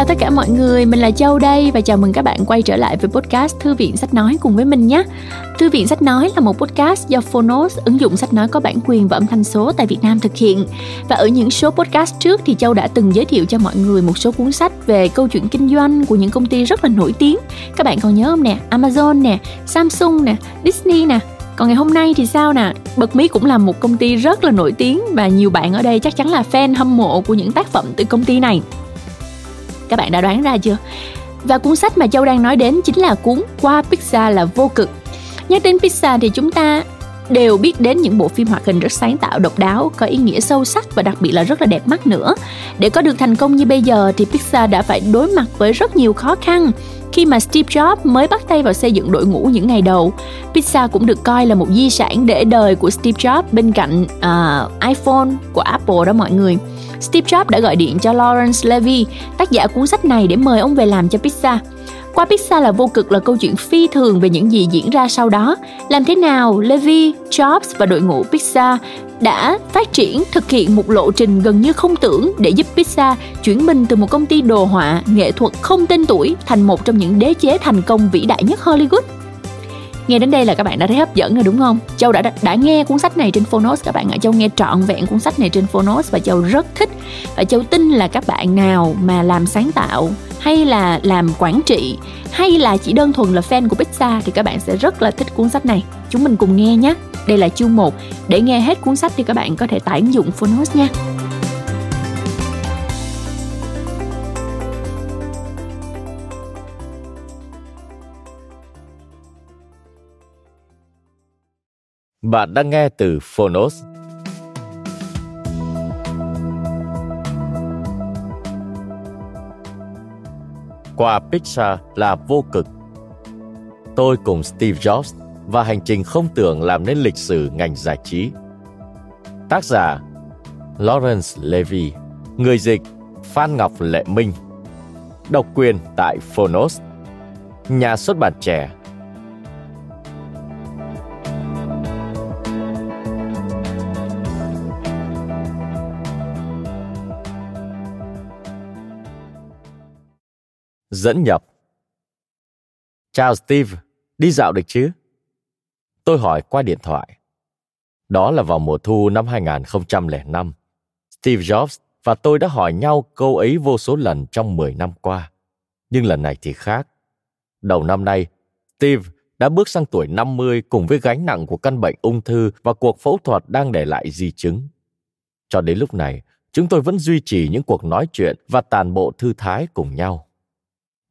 chào tất cả mọi người, mình là Châu đây và chào mừng các bạn quay trở lại với podcast Thư viện Sách Nói cùng với mình nhé. Thư viện Sách Nói là một podcast do Phonos, ứng dụng sách nói có bản quyền và âm thanh số tại Việt Nam thực hiện. Và ở những số podcast trước thì Châu đã từng giới thiệu cho mọi người một số cuốn sách về câu chuyện kinh doanh của những công ty rất là nổi tiếng. Các bạn còn nhớ không nè? Amazon nè, Samsung nè, Disney nè, còn ngày hôm nay thì sao nè bật mí cũng là một công ty rất là nổi tiếng và nhiều bạn ở đây chắc chắn là fan hâm mộ của những tác phẩm từ công ty này các bạn đã đoán ra chưa? Và cuốn sách mà châu đang nói đến chính là cuốn qua pizza là vô cực. Nhắc đến pizza thì chúng ta đều biết đến những bộ phim hoạt hình rất sáng tạo độc đáo có ý nghĩa sâu sắc và đặc biệt là rất là đẹp mắt nữa. Để có được thành công như bây giờ thì pixar đã phải đối mặt với rất nhiều khó khăn. Khi mà Steve Jobs mới bắt tay vào xây dựng đội ngũ những ngày đầu, Pixar cũng được coi là một di sản để đời của Steve Jobs bên cạnh uh, iPhone của Apple đó mọi người. Steve Jobs đã gọi điện cho Lawrence Levy, tác giả cuốn sách này để mời ông về làm cho Pixar. Qua Pixar là vô cực là câu chuyện phi thường về những gì diễn ra sau đó. Làm thế nào Levy, Jobs và đội ngũ Pixar đã phát triển thực hiện một lộ trình gần như không tưởng để giúp Pixar chuyển mình từ một công ty đồ họa nghệ thuật không tên tuổi thành một trong những đế chế thành công vĩ đại nhất Hollywood. Nghe đến đây là các bạn đã thấy hấp dẫn rồi đúng không? Châu đã đã nghe cuốn sách này trên Phonos các bạn ạ. Châu nghe trọn vẹn cuốn sách này trên Phonos và Châu rất thích. Và Châu tin là các bạn nào mà làm sáng tạo hay là làm quản trị hay là chỉ đơn thuần là fan của Pixar thì các bạn sẽ rất là thích cuốn sách này. Chúng mình cùng nghe nhé. Đây là chương 1. Để nghe hết cuốn sách thì các bạn có thể tải ứng dụng Phonos nha. Bạn đang nghe từ Phonos. Qua Pixar là vô cực. Tôi cùng Steve Jobs và hành trình không tưởng làm nên lịch sử ngành giải trí. Tác giả Lawrence Levy, người dịch Phan Ngọc Lệ Minh, độc quyền tại Phonos, nhà xuất bản trẻ Dẫn nhập Chào Steve, đi dạo được chứ? Tôi hỏi qua điện thoại. Đó là vào mùa thu năm 2005. Steve Jobs và tôi đã hỏi nhau câu ấy vô số lần trong 10 năm qua. Nhưng lần này thì khác. Đầu năm nay, Steve đã bước sang tuổi 50 cùng với gánh nặng của căn bệnh ung thư và cuộc phẫu thuật đang để lại di chứng. Cho đến lúc này, chúng tôi vẫn duy trì những cuộc nói chuyện và tàn bộ thư thái cùng nhau.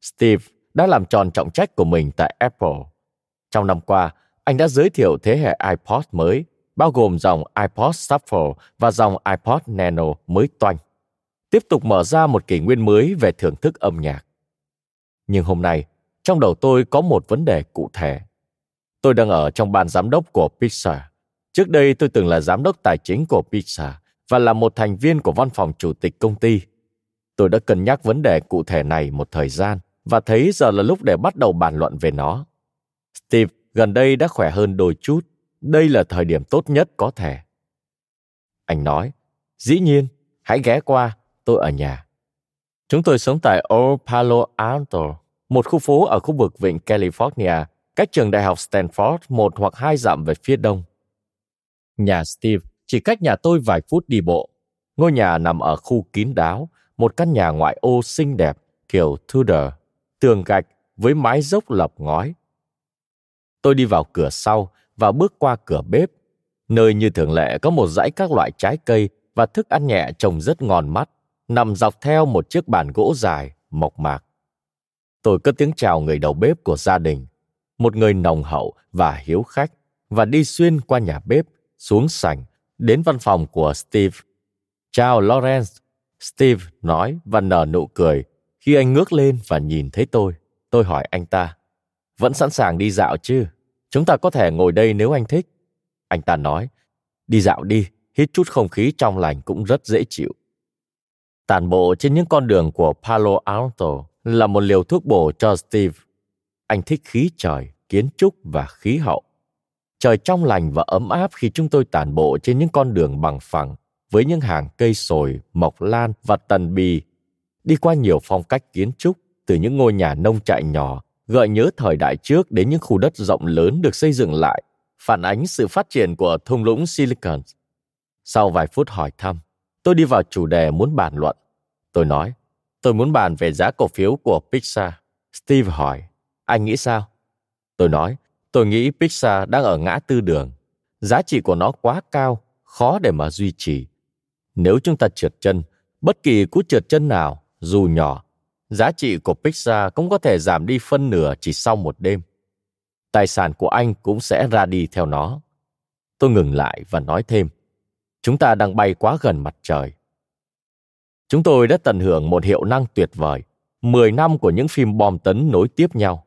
Steve đã làm tròn trọng trách của mình tại Apple. Trong năm qua, anh đã giới thiệu thế hệ iPod mới, bao gồm dòng iPod Shuffle và dòng iPod Nano mới toanh. Tiếp tục mở ra một kỷ nguyên mới về thưởng thức âm nhạc. Nhưng hôm nay, trong đầu tôi có một vấn đề cụ thể. Tôi đang ở trong ban giám đốc của Pixar. Trước đây tôi từng là giám đốc tài chính của Pixar và là một thành viên của văn phòng chủ tịch công ty. Tôi đã cân nhắc vấn đề cụ thể này một thời gian và thấy giờ là lúc để bắt đầu bàn luận về nó. Steve gần đây đã khỏe hơn đôi chút. Đây là thời điểm tốt nhất có thể. Anh nói, dĩ nhiên, hãy ghé qua, tôi ở nhà. Chúng tôi sống tại Old Palo Alto, một khu phố ở khu vực vịnh California, cách trường đại học Stanford một hoặc hai dặm về phía đông. Nhà Steve chỉ cách nhà tôi vài phút đi bộ. Ngôi nhà nằm ở khu kín đáo, một căn nhà ngoại ô xinh đẹp kiểu Tudor tường gạch với mái dốc lợp ngói. Tôi đi vào cửa sau và bước qua cửa bếp, nơi như thường lệ có một dãy các loại trái cây và thức ăn nhẹ trông rất ngon mắt, nằm dọc theo một chiếc bàn gỗ dài, mộc mạc. Tôi cất tiếng chào người đầu bếp của gia đình, một người nồng hậu và hiếu khách, và đi xuyên qua nhà bếp, xuống sảnh, đến văn phòng của Steve. Chào Lawrence, Steve nói và nở nụ cười khi anh ngước lên và nhìn thấy tôi, tôi hỏi anh ta, vẫn sẵn sàng đi dạo chứ? Chúng ta có thể ngồi đây nếu anh thích. Anh ta nói, đi dạo đi, hít chút không khí trong lành cũng rất dễ chịu. Tàn bộ trên những con đường của Palo Alto là một liều thuốc bổ cho Steve. Anh thích khí trời, kiến trúc và khí hậu. Trời trong lành và ấm áp khi chúng tôi tàn bộ trên những con đường bằng phẳng với những hàng cây sồi, mộc lan và tần bì đi qua nhiều phong cách kiến trúc, từ những ngôi nhà nông trại nhỏ, gợi nhớ thời đại trước đến những khu đất rộng lớn được xây dựng lại, phản ánh sự phát triển của thung lũng silicon. Sau vài phút hỏi thăm, tôi đi vào chủ đề muốn bàn luận. Tôi nói, tôi muốn bàn về giá cổ phiếu của pixar. Steve hỏi, anh nghĩ sao? Tôi nói, tôi nghĩ pixar đang ở ngã tư đường. Giá trị của nó quá cao, khó để mà duy trì. Nếu chúng ta trượt chân, bất kỳ cú trượt chân nào dù nhỏ, giá trị của pixar cũng có thể giảm đi phân nửa chỉ sau một đêm. Tài sản của anh cũng sẽ ra đi theo nó. Tôi ngừng lại và nói thêm, chúng ta đang bay quá gần mặt trời. Chúng tôi đã tận hưởng một hiệu năng tuyệt vời 10 năm của những phim bom tấn nối tiếp nhau.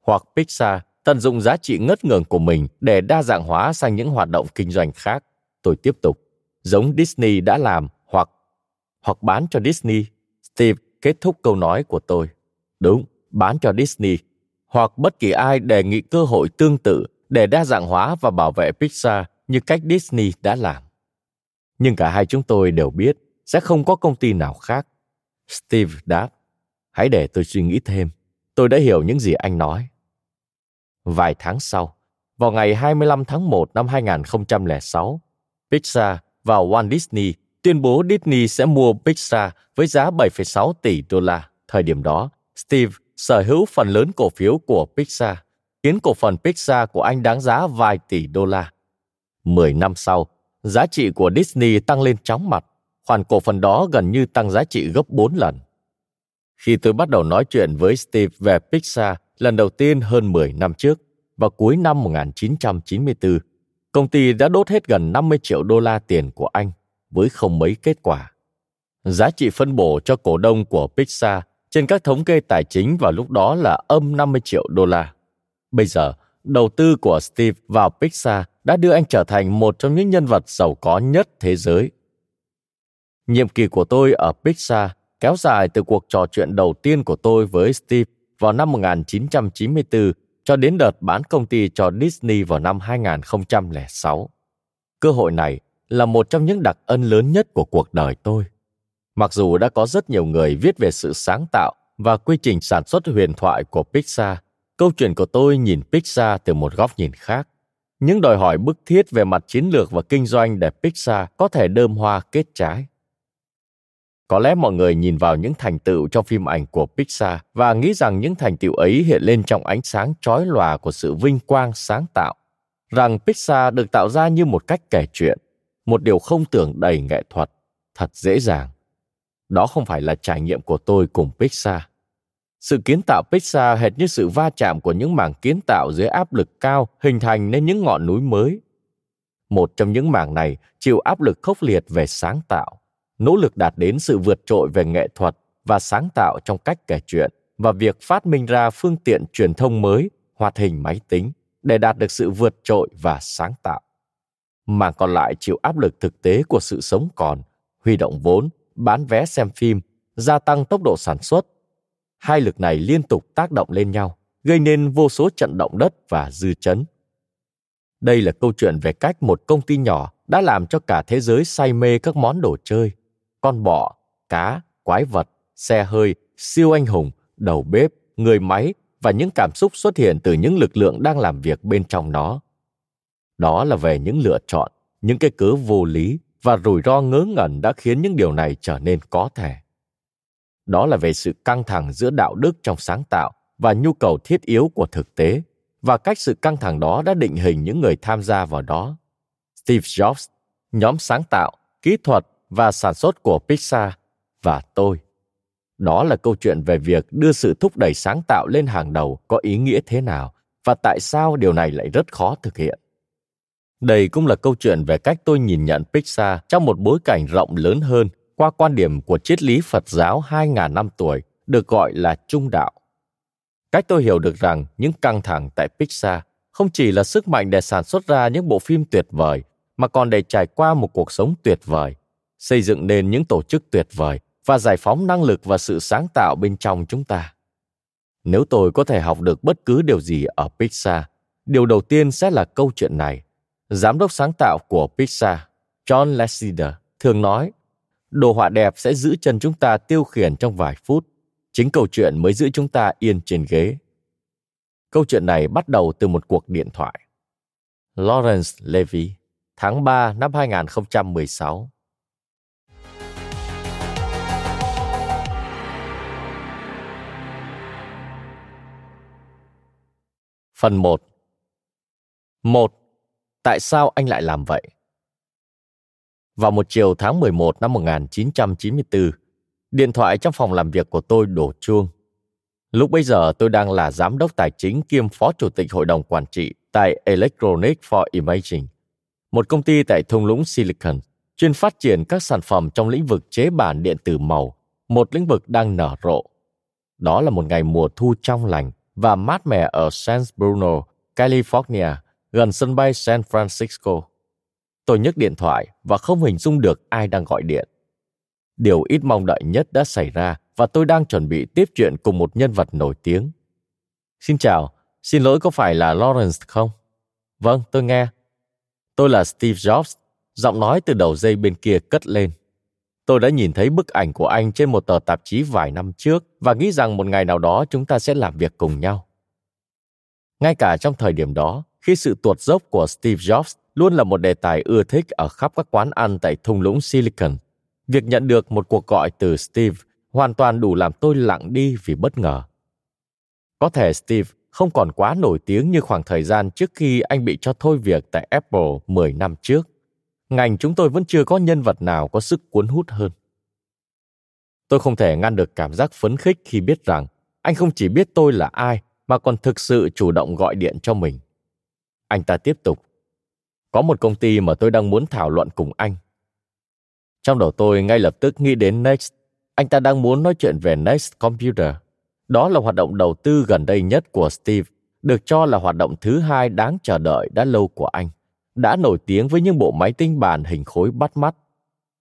Hoặc pixar tận dụng giá trị ngất ngường của mình để đa dạng hóa sang những hoạt động kinh doanh khác. Tôi tiếp tục, giống disney đã làm, hoặc hoặc bán cho disney steve kết thúc câu nói của tôi. Đúng bán cho disney. Hoặc bất kỳ ai đề nghị cơ hội tương tự để đa dạng hóa và bảo vệ pixar như cách disney đã làm. Nhưng cả hai chúng tôi đều biết sẽ không có công ty nào khác. Steve đáp hãy để tôi suy nghĩ thêm. Tôi đã hiểu những gì anh nói. Vài tháng sau, vào ngày 25 tháng 1 năm 2006, Pixar và Walt Disney tuyên bố Disney sẽ mua Pixar với giá 7,6 tỷ đô la. Thời điểm đó, Steve sở hữu phần lớn cổ phiếu của Pixar, khiến cổ phần Pixar của anh đáng giá vài tỷ đô la. Mười năm sau, giá trị của Disney tăng lên chóng mặt, khoản cổ phần đó gần như tăng giá trị gấp 4 lần. Khi tôi bắt đầu nói chuyện với Steve về Pixar lần đầu tiên hơn 10 năm trước, vào cuối năm 1994, công ty đã đốt hết gần 50 triệu đô la tiền của anh với không mấy kết quả. Giá trị phân bổ cho cổ đông của Pixar trên các thống kê tài chính vào lúc đó là âm 50 triệu đô la. Bây giờ, đầu tư của Steve vào Pixar đã đưa anh trở thành một trong những nhân vật giàu có nhất thế giới. Nhiệm kỳ của tôi ở Pixar kéo dài từ cuộc trò chuyện đầu tiên của tôi với Steve vào năm 1994 cho đến đợt bán công ty cho Disney vào năm 2006. Cơ hội này là một trong những đặc ân lớn nhất của cuộc đời tôi. Mặc dù đã có rất nhiều người viết về sự sáng tạo và quy trình sản xuất huyền thoại của Pixar, câu chuyện của tôi nhìn Pixar từ một góc nhìn khác. Những đòi hỏi bức thiết về mặt chiến lược và kinh doanh để Pixar có thể đơm hoa kết trái. Có lẽ mọi người nhìn vào những thành tựu trong phim ảnh của Pixar và nghĩ rằng những thành tựu ấy hiện lên trong ánh sáng chói lòa của sự vinh quang sáng tạo, rằng Pixar được tạo ra như một cách kể chuyện, một điều không tưởng đầy nghệ thuật, thật dễ dàng. Đó không phải là trải nghiệm của tôi cùng Pixar. Sự kiến tạo Pixar hệt như sự va chạm của những mảng kiến tạo dưới áp lực cao hình thành nên những ngọn núi mới. Một trong những mảng này chịu áp lực khốc liệt về sáng tạo nỗ lực đạt đến sự vượt trội về nghệ thuật và sáng tạo trong cách kể chuyện và việc phát minh ra phương tiện truyền thông mới hoạt hình máy tính để đạt được sự vượt trội và sáng tạo mà còn lại chịu áp lực thực tế của sự sống còn huy động vốn bán vé xem phim gia tăng tốc độ sản xuất hai lực này liên tục tác động lên nhau gây nên vô số trận động đất và dư chấn đây là câu chuyện về cách một công ty nhỏ đã làm cho cả thế giới say mê các món đồ chơi con bọ, cá, quái vật, xe hơi, siêu anh hùng, đầu bếp, người máy và những cảm xúc xuất hiện từ những lực lượng đang làm việc bên trong nó. Đó là về những lựa chọn, những cái cớ vô lý và rủi ro ngớ ngẩn đã khiến những điều này trở nên có thể. Đó là về sự căng thẳng giữa đạo đức trong sáng tạo và nhu cầu thiết yếu của thực tế và cách sự căng thẳng đó đã định hình những người tham gia vào đó. Steve Jobs, nhóm sáng tạo, kỹ thuật và sản xuất của Pixar và tôi. Đó là câu chuyện về việc đưa sự thúc đẩy sáng tạo lên hàng đầu có ý nghĩa thế nào và tại sao điều này lại rất khó thực hiện. Đây cũng là câu chuyện về cách tôi nhìn nhận Pixar trong một bối cảnh rộng lớn hơn qua quan điểm của triết lý Phật giáo 2.000 năm tuổi được gọi là trung đạo. Cách tôi hiểu được rằng những căng thẳng tại Pixar không chỉ là sức mạnh để sản xuất ra những bộ phim tuyệt vời, mà còn để trải qua một cuộc sống tuyệt vời, xây dựng nên những tổ chức tuyệt vời và giải phóng năng lực và sự sáng tạo bên trong chúng ta nếu tôi có thể học được bất cứ điều gì ở pixar điều đầu tiên sẽ là câu chuyện này giám đốc sáng tạo của pixar john lasseter thường nói đồ họa đẹp sẽ giữ chân chúng ta tiêu khiển trong vài phút. Chính câu chuyện mới giữ chúng ta yên trên ghế. Câu chuyện này bắt đầu từ một cuộc điện thoại. Lawrence Levy, tháng 3 năm 2016. Phần 1 1. Tại sao anh lại làm vậy? Vào một chiều tháng 11 năm 1994, điện thoại trong phòng làm việc của tôi đổ chuông. Lúc bấy giờ tôi đang là giám đốc tài chính kiêm phó chủ tịch hội đồng quản trị tại Electronic for Imaging, một công ty tại thung lũng Silicon, chuyên phát triển các sản phẩm trong lĩnh vực chế bản điện tử màu, một lĩnh vực đang nở rộ. Đó là một ngày mùa thu trong lành và mát mẻ ở San Bruno, California, gần sân bay San Francisco. Tôi nhấc điện thoại và không hình dung được ai đang gọi điện. Điều ít mong đợi nhất đã xảy ra và tôi đang chuẩn bị tiếp chuyện cùng một nhân vật nổi tiếng. Xin chào, xin lỗi có phải là Lawrence không? Vâng, tôi nghe. Tôi là Steve Jobs, giọng nói từ đầu dây bên kia cất lên. Tôi đã nhìn thấy bức ảnh của anh trên một tờ tạp chí vài năm trước và nghĩ rằng một ngày nào đó chúng ta sẽ làm việc cùng nhau. Ngay cả trong thời điểm đó, khi sự tuột dốc của Steve Jobs luôn là một đề tài ưa thích ở khắp các quán ăn tại thung lũng Silicon, việc nhận được một cuộc gọi từ Steve hoàn toàn đủ làm tôi lặng đi vì bất ngờ. Có thể Steve không còn quá nổi tiếng như khoảng thời gian trước khi anh bị cho thôi việc tại Apple 10 năm trước. Ngành chúng tôi vẫn chưa có nhân vật nào có sức cuốn hút hơn. Tôi không thể ngăn được cảm giác phấn khích khi biết rằng anh không chỉ biết tôi là ai mà còn thực sự chủ động gọi điện cho mình. Anh ta tiếp tục. Có một công ty mà tôi đang muốn thảo luận cùng anh. Trong đầu tôi ngay lập tức nghĩ đến Next. Anh ta đang muốn nói chuyện về Next Computer. Đó là hoạt động đầu tư gần đây nhất của Steve, được cho là hoạt động thứ hai đáng chờ đợi đã lâu của anh. Đã nổi tiếng với những bộ máy tính bàn hình khối bắt mắt.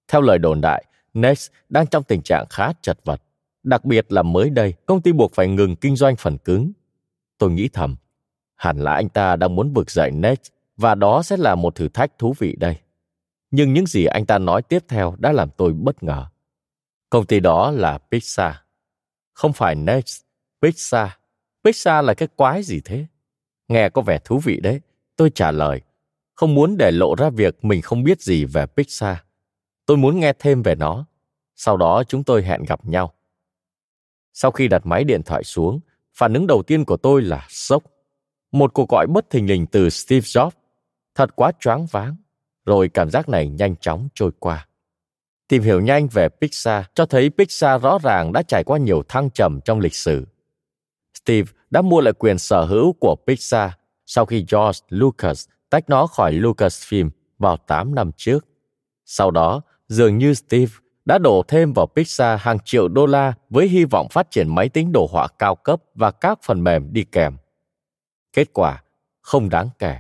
Theo lời đồn đại, Next đang trong tình trạng khá chật vật. Đặc biệt là mới đây, công ty buộc phải ngừng kinh doanh phần cứng. Tôi nghĩ thầm, hẳn là anh ta đang muốn vực dậy Next và đó sẽ là một thử thách thú vị đây. Nhưng những gì anh ta nói tiếp theo đã làm tôi bất ngờ. Công ty đó là Pixar. Không phải Next, Pixar. Pixar là cái quái gì thế? Nghe có vẻ thú vị đấy. Tôi trả lời, không muốn để lộ ra việc mình không biết gì về Pixar. Tôi muốn nghe thêm về nó. Sau đó chúng tôi hẹn gặp nhau. Sau khi đặt máy điện thoại xuống, phản ứng đầu tiên của tôi là sốc. Một cuộc gọi bất thình lình từ Steve Jobs. Thật quá choáng váng. Rồi cảm giác này nhanh chóng trôi qua. Tìm hiểu nhanh về Pixar cho thấy Pixar rõ ràng đã trải qua nhiều thăng trầm trong lịch sử. Steve đã mua lại quyền sở hữu của Pixar sau khi George Lucas tách nó khỏi Lucasfilm vào 8 năm trước. Sau đó, dường như Steve đã đổ thêm vào Pixar hàng triệu đô la với hy vọng phát triển máy tính đồ họa cao cấp và các phần mềm đi kèm. Kết quả, không đáng kể.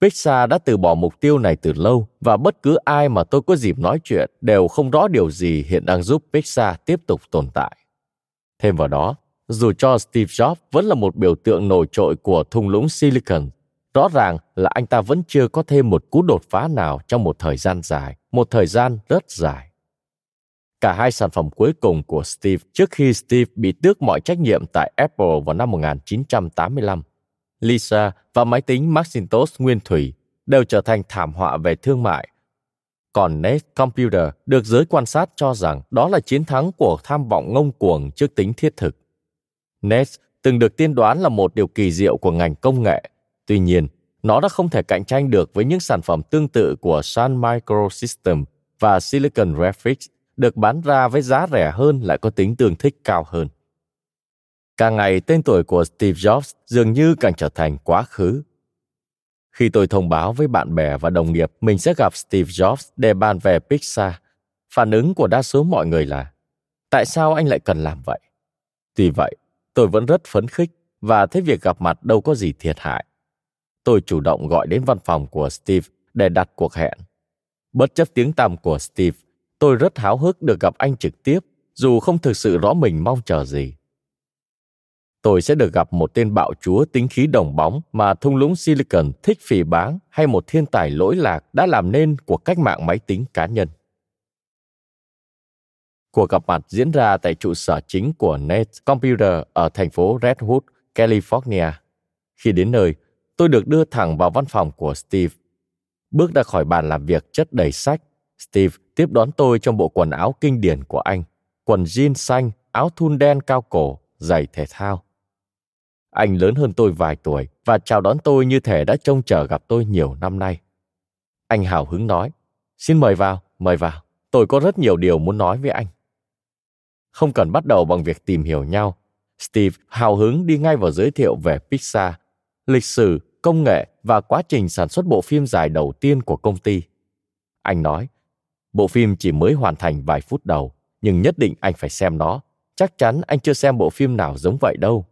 Pixar đã từ bỏ mục tiêu này từ lâu và bất cứ ai mà tôi có dịp nói chuyện đều không rõ điều gì hiện đang giúp Pixar tiếp tục tồn tại. Thêm vào đó, dù cho Steve Jobs vẫn là một biểu tượng nổi trội của thung lũng Silicon, rõ ràng là anh ta vẫn chưa có thêm một cú đột phá nào trong một thời gian dài, một thời gian rất dài. Cả hai sản phẩm cuối cùng của Steve trước khi Steve bị tước mọi trách nhiệm tại Apple vào năm 1985 Lisa và máy tính Macintosh nguyên thủy đều trở thành thảm họa về thương mại. Còn Net Computer được giới quan sát cho rằng đó là chiến thắng của tham vọng ngông cuồng trước tính thiết thực. Net từng được tiên đoán là một điều kỳ diệu của ngành công nghệ. Tuy nhiên, nó đã không thể cạnh tranh được với những sản phẩm tương tự của Sun Microsystems và Silicon Graphics được bán ra với giá rẻ hơn lại có tính tương thích cao hơn. Càng ngày tên tuổi của Steve Jobs dường như càng trở thành quá khứ. Khi tôi thông báo với bạn bè và đồng nghiệp mình sẽ gặp Steve Jobs để bàn về Pixar, phản ứng của đa số mọi người là tại sao anh lại cần làm vậy? Tuy vậy, tôi vẫn rất phấn khích và thấy việc gặp mặt đâu có gì thiệt hại. Tôi chủ động gọi đến văn phòng của Steve để đặt cuộc hẹn. Bất chấp tiếng tăm của Steve, tôi rất háo hức được gặp anh trực tiếp, dù không thực sự rõ mình mong chờ gì tôi sẽ được gặp một tên bạo chúa tính khí đồng bóng mà thung lũng Silicon thích phỉ báng hay một thiên tài lỗi lạc đã làm nên cuộc cách mạng máy tính cá nhân. Cuộc gặp mặt diễn ra tại trụ sở chính của Net Computer ở thành phố Redwood, California. Khi đến nơi, tôi được đưa thẳng vào văn phòng của Steve. Bước ra khỏi bàn làm việc chất đầy sách, Steve tiếp đón tôi trong bộ quần áo kinh điển của anh, quần jean xanh, áo thun đen cao cổ, giày thể thao. Anh lớn hơn tôi vài tuổi và chào đón tôi như thể đã trông chờ gặp tôi nhiều năm nay. Anh hào hứng nói, xin mời vào, mời vào, tôi có rất nhiều điều muốn nói với anh. Không cần bắt đầu bằng việc tìm hiểu nhau, Steve hào hứng đi ngay vào giới thiệu về Pixar, lịch sử, công nghệ và quá trình sản xuất bộ phim dài đầu tiên của công ty. Anh nói, bộ phim chỉ mới hoàn thành vài phút đầu, nhưng nhất định anh phải xem nó. Chắc chắn anh chưa xem bộ phim nào giống vậy đâu.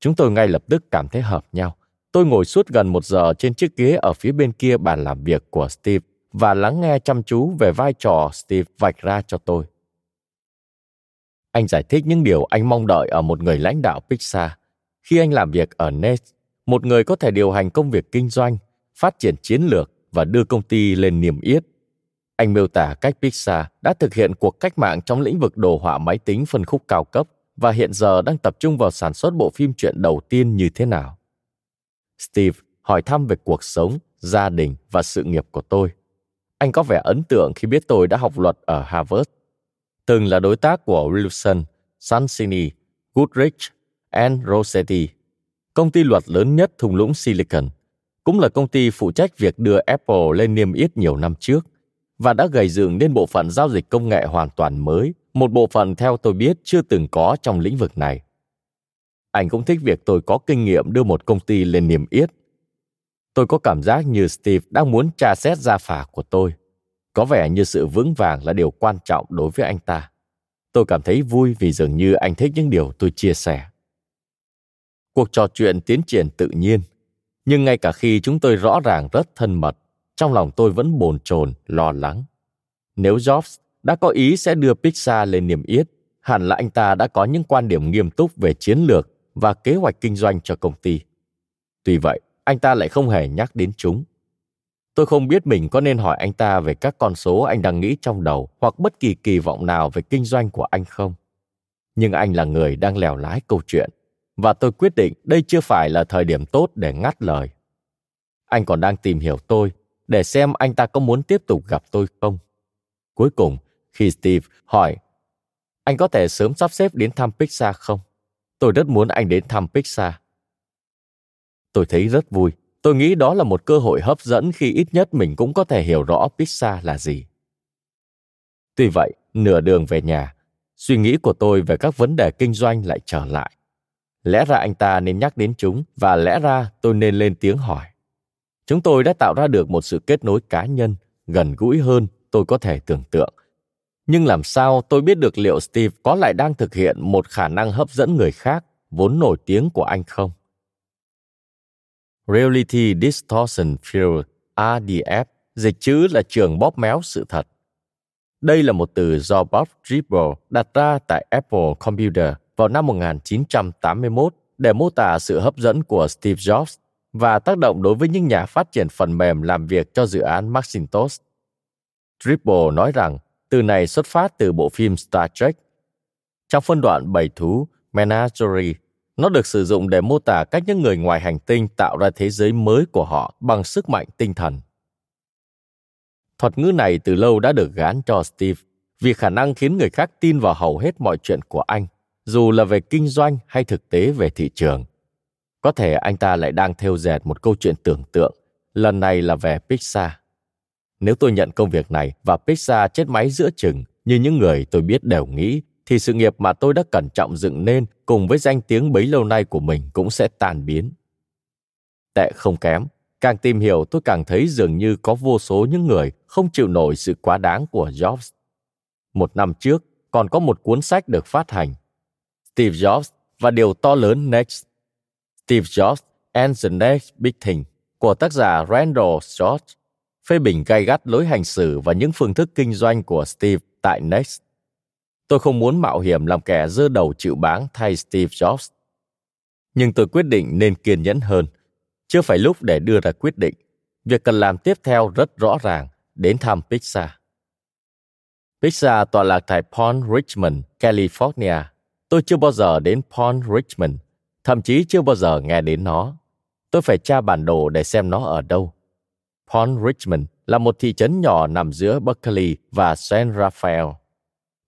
Chúng tôi ngay lập tức cảm thấy hợp nhau. Tôi ngồi suốt gần một giờ trên chiếc ghế ở phía bên kia bàn làm việc của Steve và lắng nghe chăm chú về vai trò Steve vạch ra cho tôi. Anh giải thích những điều anh mong đợi ở một người lãnh đạo Pixar. Khi anh làm việc ở Nest, một người có thể điều hành công việc kinh doanh, phát triển chiến lược và đưa công ty lên niềm yết. Anh miêu tả cách Pixar đã thực hiện cuộc cách mạng trong lĩnh vực đồ họa máy tính phân khúc cao cấp và hiện giờ đang tập trung vào sản xuất bộ phim truyện đầu tiên như thế nào. Steve hỏi thăm về cuộc sống, gia đình và sự nghiệp của tôi. Anh có vẻ ấn tượng khi biết tôi đã học luật ở Harvard. Từng là đối tác của Wilson, Sansini, Goodrich and Rossetti, công ty luật lớn nhất thung lũng Silicon, cũng là công ty phụ trách việc đưa Apple lên niêm yết nhiều năm trước và đã gầy dựng nên bộ phận giao dịch công nghệ hoàn toàn mới, một bộ phận theo tôi biết chưa từng có trong lĩnh vực này. Anh cũng thích việc tôi có kinh nghiệm đưa một công ty lên niềm yết. Tôi có cảm giác như Steve đang muốn tra xét gia phả của tôi. Có vẻ như sự vững vàng là điều quan trọng đối với anh ta. Tôi cảm thấy vui vì dường như anh thích những điều tôi chia sẻ. Cuộc trò chuyện tiến triển tự nhiên, nhưng ngay cả khi chúng tôi rõ ràng rất thân mật, trong lòng tôi vẫn bồn chồn lo lắng. Nếu Jobs đã có ý sẽ đưa Pixar lên niềm yết, hẳn là anh ta đã có những quan điểm nghiêm túc về chiến lược và kế hoạch kinh doanh cho công ty. Tuy vậy, anh ta lại không hề nhắc đến chúng. Tôi không biết mình có nên hỏi anh ta về các con số anh đang nghĩ trong đầu hoặc bất kỳ kỳ vọng nào về kinh doanh của anh không. Nhưng anh là người đang lèo lái câu chuyện, và tôi quyết định đây chưa phải là thời điểm tốt để ngắt lời. Anh còn đang tìm hiểu tôi để xem anh ta có muốn tiếp tục gặp tôi không. Cuối cùng, khi Steve hỏi, anh có thể sớm sắp xếp đến thăm Pixar không? Tôi rất muốn anh đến thăm Pixar. Tôi thấy rất vui. Tôi nghĩ đó là một cơ hội hấp dẫn khi ít nhất mình cũng có thể hiểu rõ Pixar là gì. Tuy vậy, nửa đường về nhà, suy nghĩ của tôi về các vấn đề kinh doanh lại trở lại. Lẽ ra anh ta nên nhắc đến chúng và lẽ ra tôi nên lên tiếng hỏi. Chúng tôi đã tạo ra được một sự kết nối cá nhân gần gũi hơn tôi có thể tưởng tượng. Nhưng làm sao tôi biết được liệu Steve có lại đang thực hiện một khả năng hấp dẫn người khác vốn nổi tiếng của anh không? Reality Distortion Field RDF dịch chữ là trường bóp méo sự thật. Đây là một từ do Bob Dribble đặt ra tại Apple Computer vào năm 1981 để mô tả sự hấp dẫn của Steve Jobs và tác động đối với những nhà phát triển phần mềm làm việc cho dự án Macintosh. Dribble nói rằng từ này xuất phát từ bộ phim Star Trek. Trong phân đoạn bầy thú Menagerie, nó được sử dụng để mô tả cách những người ngoài hành tinh tạo ra thế giới mới của họ bằng sức mạnh tinh thần. Thuật ngữ này từ lâu đã được gán cho Steve vì khả năng khiến người khác tin vào hầu hết mọi chuyện của anh, dù là về kinh doanh hay thực tế về thị trường. Có thể anh ta lại đang theo dệt một câu chuyện tưởng tượng, lần này là về Pixar. Nếu tôi nhận công việc này và Pixar chết máy giữa chừng như những người tôi biết đều nghĩ, thì sự nghiệp mà tôi đã cẩn trọng dựng nên cùng với danh tiếng bấy lâu nay của mình cũng sẽ tan biến. Tệ không kém, càng tìm hiểu tôi càng thấy dường như có vô số những người không chịu nổi sự quá đáng của Jobs. Một năm trước, còn có một cuốn sách được phát hành. Steve Jobs và điều to lớn Next. Steve Jobs and the Next Big Thing của tác giả Randall George phê bình gay gắt lối hành xử và những phương thức kinh doanh của Steve tại Next. Tôi không muốn mạo hiểm làm kẻ dơ đầu chịu báng thay Steve Jobs. Nhưng tôi quyết định nên kiên nhẫn hơn. Chưa phải lúc để đưa ra quyết định. Việc cần làm tiếp theo rất rõ ràng, đến thăm Pixar. Pizza tọa lạc tại Palm Richmond, California. Tôi chưa bao giờ đến Palm Richmond, thậm chí chưa bao giờ nghe đến nó. Tôi phải tra bản đồ để xem nó ở đâu. Palm Richmond là một thị trấn nhỏ nằm giữa Berkeley và San Rafael.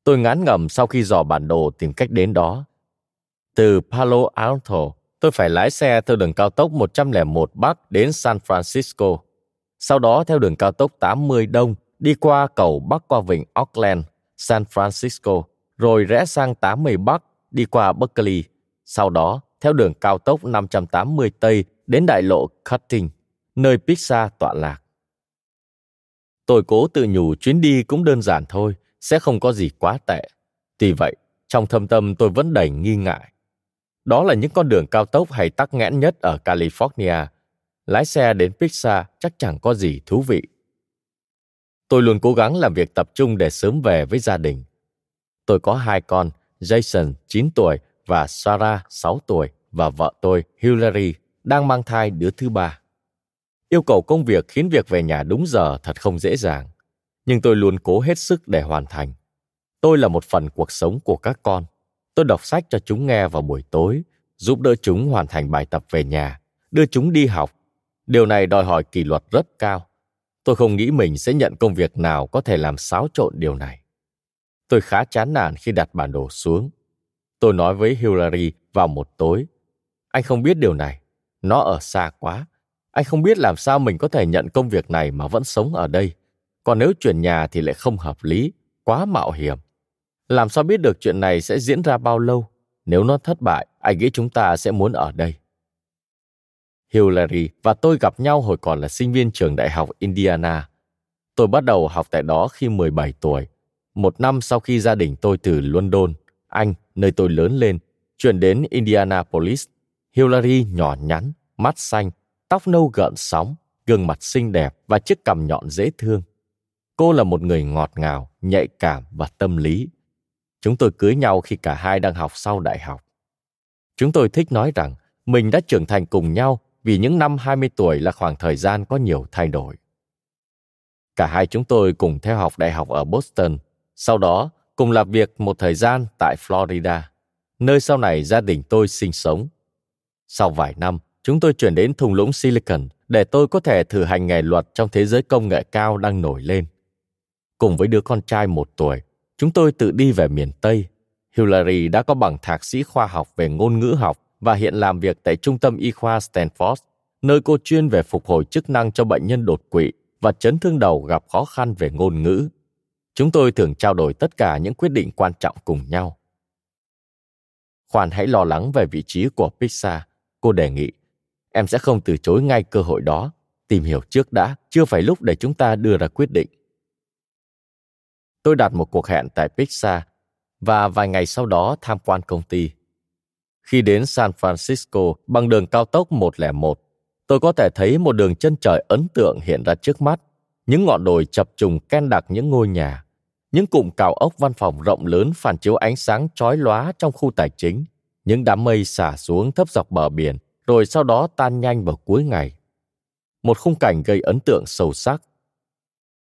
Tôi ngán ngẩm sau khi dò bản đồ tìm cách đến đó. Từ Palo Alto, tôi phải lái xe theo đường cao tốc 101 Bắc đến San Francisco. Sau đó theo đường cao tốc 80 Đông đi qua cầu bắc qua vịnh Auckland, San Francisco, rồi rẽ sang 80 Bắc đi qua Berkeley. Sau đó theo đường cao tốc 580 Tây đến đại lộ Cutting, nơi Pizza tọa lạc. Tôi cố tự nhủ chuyến đi cũng đơn giản thôi, sẽ không có gì quá tệ. Tuy vậy, trong thâm tâm tôi vẫn đầy nghi ngại. Đó là những con đường cao tốc hay tắc nghẽn nhất ở California. Lái xe đến Pizza chắc chẳng có gì thú vị. Tôi luôn cố gắng làm việc tập trung để sớm về với gia đình. Tôi có hai con, Jason 9 tuổi và Sarah 6 tuổi và vợ tôi Hillary đang mang thai đứa thứ ba. Yêu cầu công việc khiến việc về nhà đúng giờ thật không dễ dàng, nhưng tôi luôn cố hết sức để hoàn thành. Tôi là một phần cuộc sống của các con. Tôi đọc sách cho chúng nghe vào buổi tối, giúp đỡ chúng hoàn thành bài tập về nhà, đưa chúng đi học. Điều này đòi hỏi kỷ luật rất cao. Tôi không nghĩ mình sẽ nhận công việc nào có thể làm xáo trộn điều này. Tôi khá chán nản khi đặt bản đồ xuống. Tôi nói với Hillary vào một tối. Anh không biết điều này. Nó ở xa quá. Anh không biết làm sao mình có thể nhận công việc này mà vẫn sống ở đây. Còn nếu chuyển nhà thì lại không hợp lý, quá mạo hiểm. Làm sao biết được chuyện này sẽ diễn ra bao lâu? Nếu nó thất bại, anh nghĩ chúng ta sẽ muốn ở đây. Hillary và tôi gặp nhau hồi còn là sinh viên trường đại học Indiana. Tôi bắt đầu học tại đó khi 17 tuổi, một năm sau khi gia đình tôi từ London, Anh, nơi tôi lớn lên, chuyển đến Indianapolis. Hillary nhỏ nhắn, mắt xanh, tóc nâu gợn sóng, gương mặt xinh đẹp và chiếc cằm nhọn dễ thương. Cô là một người ngọt ngào, nhạy cảm và tâm lý. Chúng tôi cưới nhau khi cả hai đang học sau đại học. Chúng tôi thích nói rằng mình đã trưởng thành cùng nhau vì những năm 20 tuổi là khoảng thời gian có nhiều thay đổi. Cả hai chúng tôi cùng theo học đại học ở Boston, sau đó cùng làm việc một thời gian tại Florida, nơi sau này gia đình tôi sinh sống. Sau vài năm, chúng tôi chuyển đến thung lũng Silicon để tôi có thể thử hành nghề luật trong thế giới công nghệ cao đang nổi lên. Cùng với đứa con trai một tuổi, chúng tôi tự đi về miền Tây. Hillary đã có bằng thạc sĩ khoa học về ngôn ngữ học và hiện làm việc tại Trung tâm Y khoa Stanford, nơi cô chuyên về phục hồi chức năng cho bệnh nhân đột quỵ và chấn thương đầu gặp khó khăn về ngôn ngữ. Chúng tôi thường trao đổi tất cả những quyết định quan trọng cùng nhau. Khoan hãy lo lắng về vị trí của Pixar, cô đề nghị. Em sẽ không từ chối ngay cơ hội đó. Tìm hiểu trước đã, chưa phải lúc để chúng ta đưa ra quyết định. Tôi đặt một cuộc hẹn tại Pixar và vài ngày sau đó tham quan công ty. Khi đến San Francisco bằng đường cao tốc 101, tôi có thể thấy một đường chân trời ấn tượng hiện ra trước mắt. Những ngọn đồi chập trùng ken đặc những ngôi nhà. Những cụm cao ốc văn phòng rộng lớn phản chiếu ánh sáng chói lóa trong khu tài chính. Những đám mây xả xuống thấp dọc bờ biển, rồi sau đó tan nhanh vào cuối ngày. Một khung cảnh gây ấn tượng sâu sắc.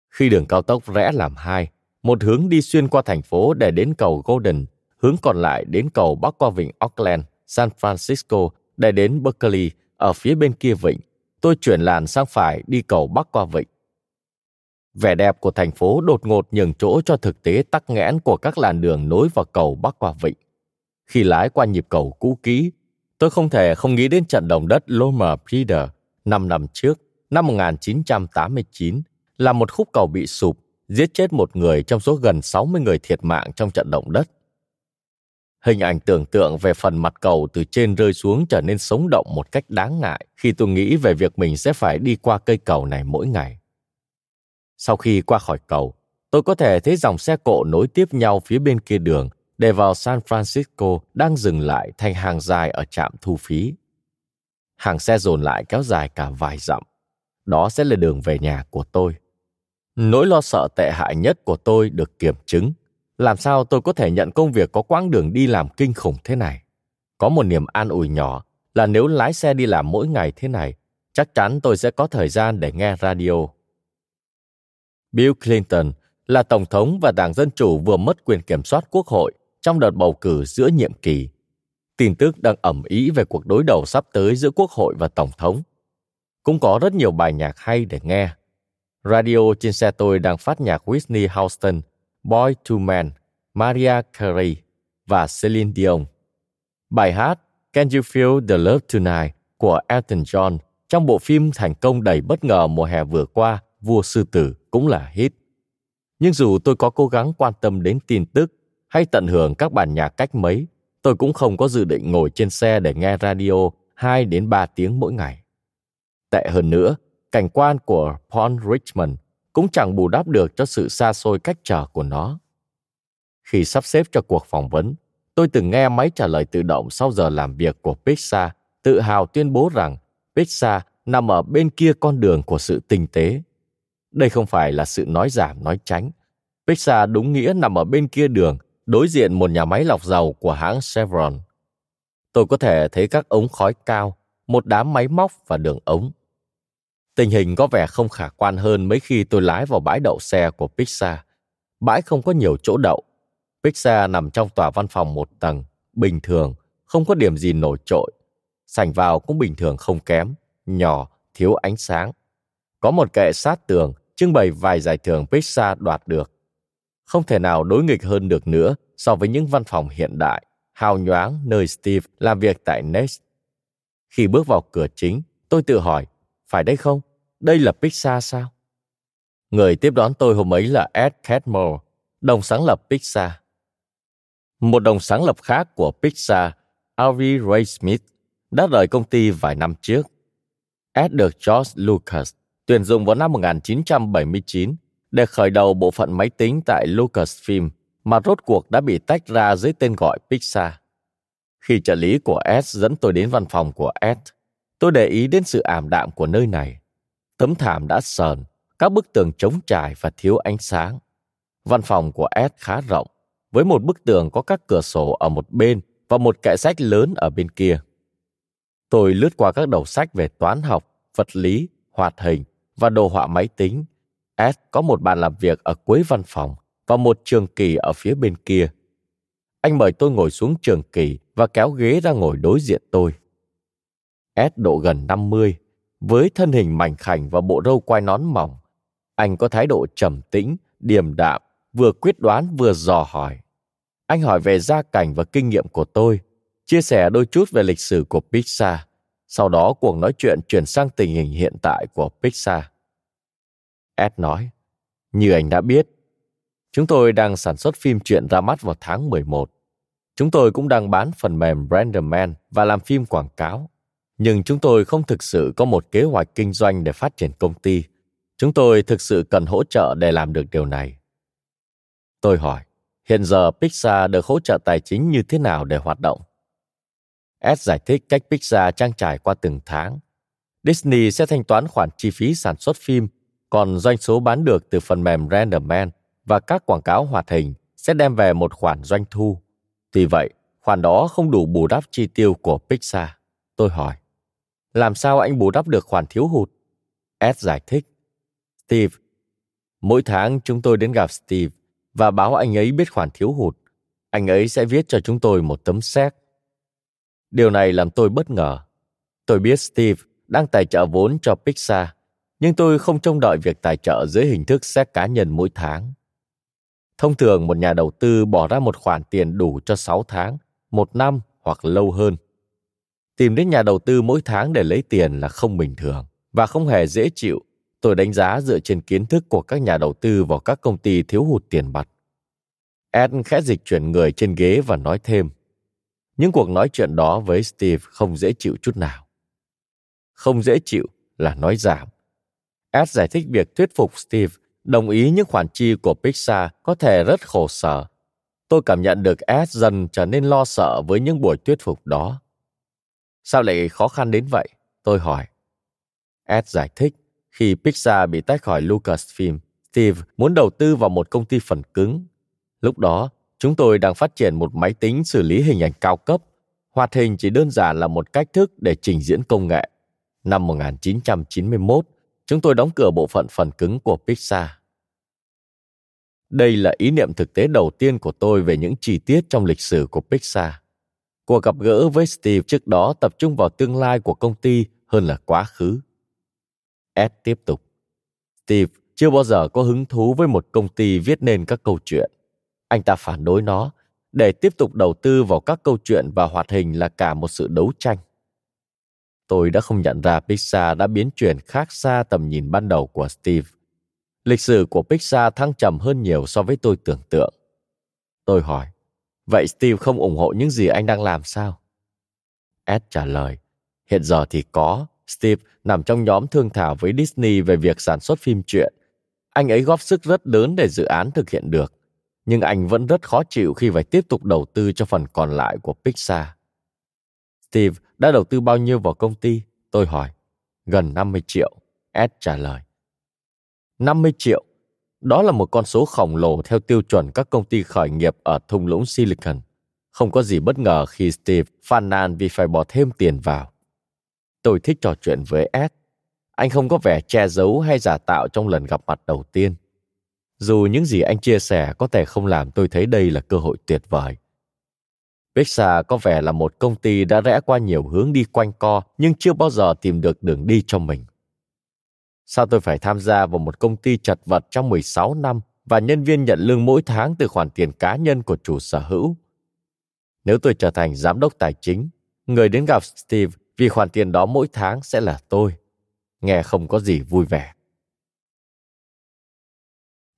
Khi đường cao tốc rẽ làm hai, một hướng đi xuyên qua thành phố để đến cầu Golden, hướng còn lại đến cầu bắc qua vịnh Auckland, San Francisco để đến Berkeley ở phía bên kia vịnh. Tôi chuyển làn sang phải đi cầu bắc qua vịnh. Vẻ đẹp của thành phố đột ngột nhường chỗ cho thực tế tắc nghẽn của các làn đường nối vào cầu bắc qua vịnh. Khi lái qua nhịp cầu cũ kỹ, tôi không thể không nghĩ đến trận động đất Loma Prieta năm năm trước, năm 1989, là một khúc cầu bị sụp, giết chết một người trong số gần 60 người thiệt mạng trong trận động đất. Hình ảnh tưởng tượng về phần mặt cầu từ trên rơi xuống trở nên sống động một cách đáng ngại khi tôi nghĩ về việc mình sẽ phải đi qua cây cầu này mỗi ngày. Sau khi qua khỏi cầu, tôi có thể thấy dòng xe cộ nối tiếp nhau phía bên kia đường để vào San Francisco đang dừng lại thành hàng dài ở trạm thu phí. Hàng xe dồn lại kéo dài cả vài dặm. Đó sẽ là đường về nhà của tôi. Nỗi lo sợ tệ hại nhất của tôi được kiểm chứng làm sao tôi có thể nhận công việc có quãng đường đi làm kinh khủng thế này? Có một niềm an ủi nhỏ là nếu lái xe đi làm mỗi ngày thế này, chắc chắn tôi sẽ có thời gian để nghe radio. Bill Clinton là Tổng thống và Đảng Dân Chủ vừa mất quyền kiểm soát Quốc hội trong đợt bầu cử giữa nhiệm kỳ. Tin tức đang ẩm ý về cuộc đối đầu sắp tới giữa Quốc hội và Tổng thống. Cũng có rất nhiều bài nhạc hay để nghe. Radio trên xe tôi đang phát nhạc Whitney Houston, Boy to Man, Maria Carey và Celine Dion. Bài hát Can You Feel the Love Tonight của Elton John trong bộ phim thành công đầy bất ngờ mùa hè vừa qua, Vua Sư Tử cũng là hit. Nhưng dù tôi có cố gắng quan tâm đến tin tức hay tận hưởng các bản nhạc cách mấy, tôi cũng không có dự định ngồi trên xe để nghe radio 2 đến 3 tiếng mỗi ngày. Tệ hơn nữa, cảnh quan của Paul Richmond cũng chẳng bù đắp được cho sự xa xôi cách trở của nó. Khi sắp xếp cho cuộc phỏng vấn, tôi từng nghe máy trả lời tự động sau giờ làm việc của Pixar tự hào tuyên bố rằng Pixar nằm ở bên kia con đường của sự tinh tế. Đây không phải là sự nói giảm nói tránh. Pixar đúng nghĩa nằm ở bên kia đường, đối diện một nhà máy lọc dầu của hãng Chevron. Tôi có thể thấy các ống khói cao, một đám máy móc và đường ống. Tình hình có vẻ không khả quan hơn mấy khi tôi lái vào bãi đậu xe của Pixar. Bãi không có nhiều chỗ đậu. Pixar nằm trong tòa văn phòng một tầng, bình thường, không có điểm gì nổi trội. Sảnh vào cũng bình thường không kém, nhỏ, thiếu ánh sáng. Có một kệ sát tường, trưng bày vài giải thưởng Pixar đoạt được. Không thể nào đối nghịch hơn được nữa so với những văn phòng hiện đại, hào nhoáng nơi Steve làm việc tại Nest. Khi bước vào cửa chính, tôi tự hỏi, phải đây không? Đây là Pixar sao? Người tiếp đón tôi hôm ấy là Ed Catmull, đồng sáng lập Pixar. Một đồng sáng lập khác của Pixar, Avi Ray Smith, đã rời công ty vài năm trước. Ed được George Lucas tuyển dụng vào năm 1979 để khởi đầu bộ phận máy tính tại Lucasfilm mà rốt cuộc đã bị tách ra dưới tên gọi Pixar. Khi trợ lý của Ed dẫn tôi đến văn phòng của Ed, tôi để ý đến sự ảm đạm của nơi này. Tấm thảm đã sờn, các bức tường trống trải và thiếu ánh sáng. Văn phòng của Ed khá rộng, với một bức tường có các cửa sổ ở một bên và một kệ sách lớn ở bên kia. Tôi lướt qua các đầu sách về toán học, vật lý, hoạt hình và đồ họa máy tính. S có một bàn làm việc ở cuối văn phòng và một trường kỳ ở phía bên kia. Anh mời tôi ngồi xuống trường kỳ và kéo ghế ra ngồi đối diện tôi. Ed độ gần 50, với thân hình mảnh khảnh và bộ râu quai nón mỏng. Anh có thái độ trầm tĩnh, điềm đạm, vừa quyết đoán vừa dò hỏi. Anh hỏi về gia cảnh và kinh nghiệm của tôi, chia sẻ đôi chút về lịch sử của Pixar. Sau đó cuộc nói chuyện chuyển sang tình hình hiện tại của Pixar. Ed nói, như anh đã biết, chúng tôi đang sản xuất phim truyện ra mắt vào tháng 11. Chúng tôi cũng đang bán phần mềm Branderman và làm phim quảng cáo. Nhưng chúng tôi không thực sự có một kế hoạch kinh doanh để phát triển công ty. Chúng tôi thực sự cần hỗ trợ để làm được điều này. Tôi hỏi, hiện giờ Pixar được hỗ trợ tài chính như thế nào để hoạt động? Ed giải thích cách Pixar trang trải qua từng tháng. Disney sẽ thanh toán khoản chi phí sản xuất phim, còn doanh số bán được từ phần mềm Renderman và các quảng cáo hoạt hình sẽ đem về một khoản doanh thu. Tuy vậy, khoản đó không đủ bù đắp chi tiêu của Pixar. Tôi hỏi, làm sao anh bù đắp được khoản thiếu hụt? Ed giải thích, Steve, mỗi tháng chúng tôi đến gặp Steve và báo anh ấy biết khoản thiếu hụt. Anh ấy sẽ viết cho chúng tôi một tấm séc Điều này làm tôi bất ngờ. Tôi biết Steve đang tài trợ vốn cho Pixar, nhưng tôi không trông đợi việc tài trợ dưới hình thức xét cá nhân mỗi tháng. Thông thường một nhà đầu tư bỏ ra một khoản tiền đủ cho 6 tháng, một năm hoặc lâu hơn. Tìm đến nhà đầu tư mỗi tháng để lấy tiền là không bình thường và không hề dễ chịu. Tôi đánh giá dựa trên kiến thức của các nhà đầu tư vào các công ty thiếu hụt tiền mặt. Ed khẽ dịch chuyển người trên ghế và nói thêm – những cuộc nói chuyện đó với Steve không dễ chịu chút nào. Không dễ chịu là nói giảm. Ed giải thích việc thuyết phục Steve đồng ý những khoản chi của Pixar có thể rất khổ sở. Tôi cảm nhận được Ed dần trở nên lo sợ với những buổi thuyết phục đó. Sao lại khó khăn đến vậy? Tôi hỏi. Ed giải thích, khi Pixar bị tách khỏi Lucasfilm, Steve muốn đầu tư vào một công ty phần cứng. Lúc đó, Chúng tôi đang phát triển một máy tính xử lý hình ảnh cao cấp. Hoạt hình chỉ đơn giản là một cách thức để trình diễn công nghệ. Năm 1991, chúng tôi đóng cửa bộ phận phần cứng của Pixar. Đây là ý niệm thực tế đầu tiên của tôi về những chi tiết trong lịch sử của Pixar. Cuộc gặp gỡ với Steve trước đó tập trung vào tương lai của công ty hơn là quá khứ. Ed tiếp tục. Steve, chưa bao giờ có hứng thú với một công ty viết nên các câu chuyện. Anh ta phản đối nó để tiếp tục đầu tư vào các câu chuyện và hoạt hình là cả một sự đấu tranh. Tôi đã không nhận ra Pixar đã biến chuyển khác xa tầm nhìn ban đầu của Steve. Lịch sử của Pixar thăng trầm hơn nhiều so với tôi tưởng tượng. Tôi hỏi, vậy Steve không ủng hộ những gì anh đang làm sao? Ed trả lời, hiện giờ thì có. Steve nằm trong nhóm thương thảo với Disney về việc sản xuất phim truyện. Anh ấy góp sức rất lớn để dự án thực hiện được nhưng anh vẫn rất khó chịu khi phải tiếp tục đầu tư cho phần còn lại của Pixar. Steve đã đầu tư bao nhiêu vào công ty? Tôi hỏi. Gần 50 triệu. Ed trả lời. 50 triệu. Đó là một con số khổng lồ theo tiêu chuẩn các công ty khởi nghiệp ở thung lũng Silicon. Không có gì bất ngờ khi Steve phàn nàn vì phải bỏ thêm tiền vào. Tôi thích trò chuyện với Ed. Anh không có vẻ che giấu hay giả tạo trong lần gặp mặt đầu tiên. Dù những gì anh chia sẻ có thể không làm tôi thấy đây là cơ hội tuyệt vời. Pixar có vẻ là một công ty đã rẽ qua nhiều hướng đi quanh co nhưng chưa bao giờ tìm được đường đi cho mình. Sao tôi phải tham gia vào một công ty chật vật trong 16 năm và nhân viên nhận lương mỗi tháng từ khoản tiền cá nhân của chủ sở hữu? Nếu tôi trở thành giám đốc tài chính, người đến gặp Steve vì khoản tiền đó mỗi tháng sẽ là tôi. Nghe không có gì vui vẻ.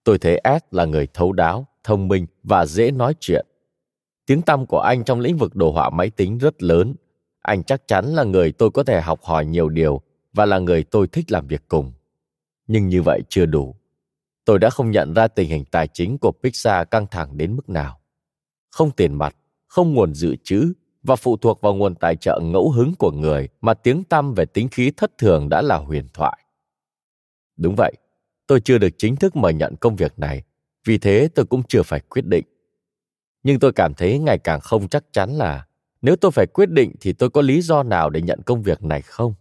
Tôi thấy Ed là người thấu đáo, thông minh và dễ nói chuyện. Tiếng tăm của anh trong lĩnh vực đồ họa máy tính rất lớn. Anh chắc chắn là người tôi có thể học hỏi nhiều điều và là người tôi thích làm việc cùng. Nhưng như vậy chưa đủ. Tôi đã không nhận ra tình hình tài chính của Pixar căng thẳng đến mức nào. Không tiền mặt, không nguồn dự trữ và phụ thuộc vào nguồn tài trợ ngẫu hứng của người mà tiếng tăm về tính khí thất thường đã là huyền thoại. Đúng vậy, tôi chưa được chính thức mời nhận công việc này vì thế tôi cũng chưa phải quyết định nhưng tôi cảm thấy ngày càng không chắc chắn là nếu tôi phải quyết định thì tôi có lý do nào để nhận công việc này không?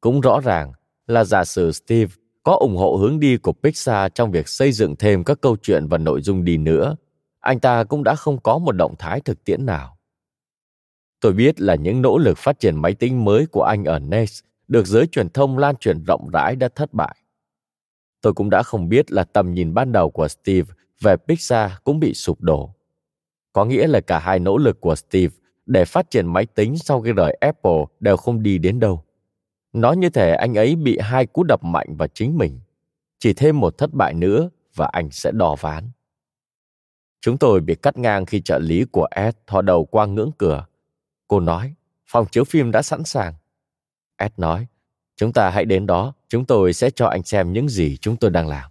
Cũng rõ ràng là giả sử steve có ủng hộ hướng đi của pixar trong việc xây dựng thêm các câu chuyện và nội dung đi nữa, anh ta cũng đã không có một động thái thực tiễn nào. Tôi biết là những nỗ lực phát triển máy tính mới của anh ở nes được giới truyền thông lan truyền rộng rãi đã thất bại. Tôi cũng đã không biết là tầm nhìn ban đầu của Steve về Pixar cũng bị sụp đổ. Có nghĩa là cả hai nỗ lực của Steve để phát triển máy tính sau khi rời Apple đều không đi đến đâu. Nói như thể anh ấy bị hai cú đập mạnh vào chính mình. Chỉ thêm một thất bại nữa và anh sẽ đò ván. Chúng tôi bị cắt ngang khi trợ lý của Ed thò đầu qua ngưỡng cửa. Cô nói, phòng chiếu phim đã sẵn sàng. Ed nói, Chúng ta hãy đến đó, chúng tôi sẽ cho anh xem những gì chúng tôi đang làm.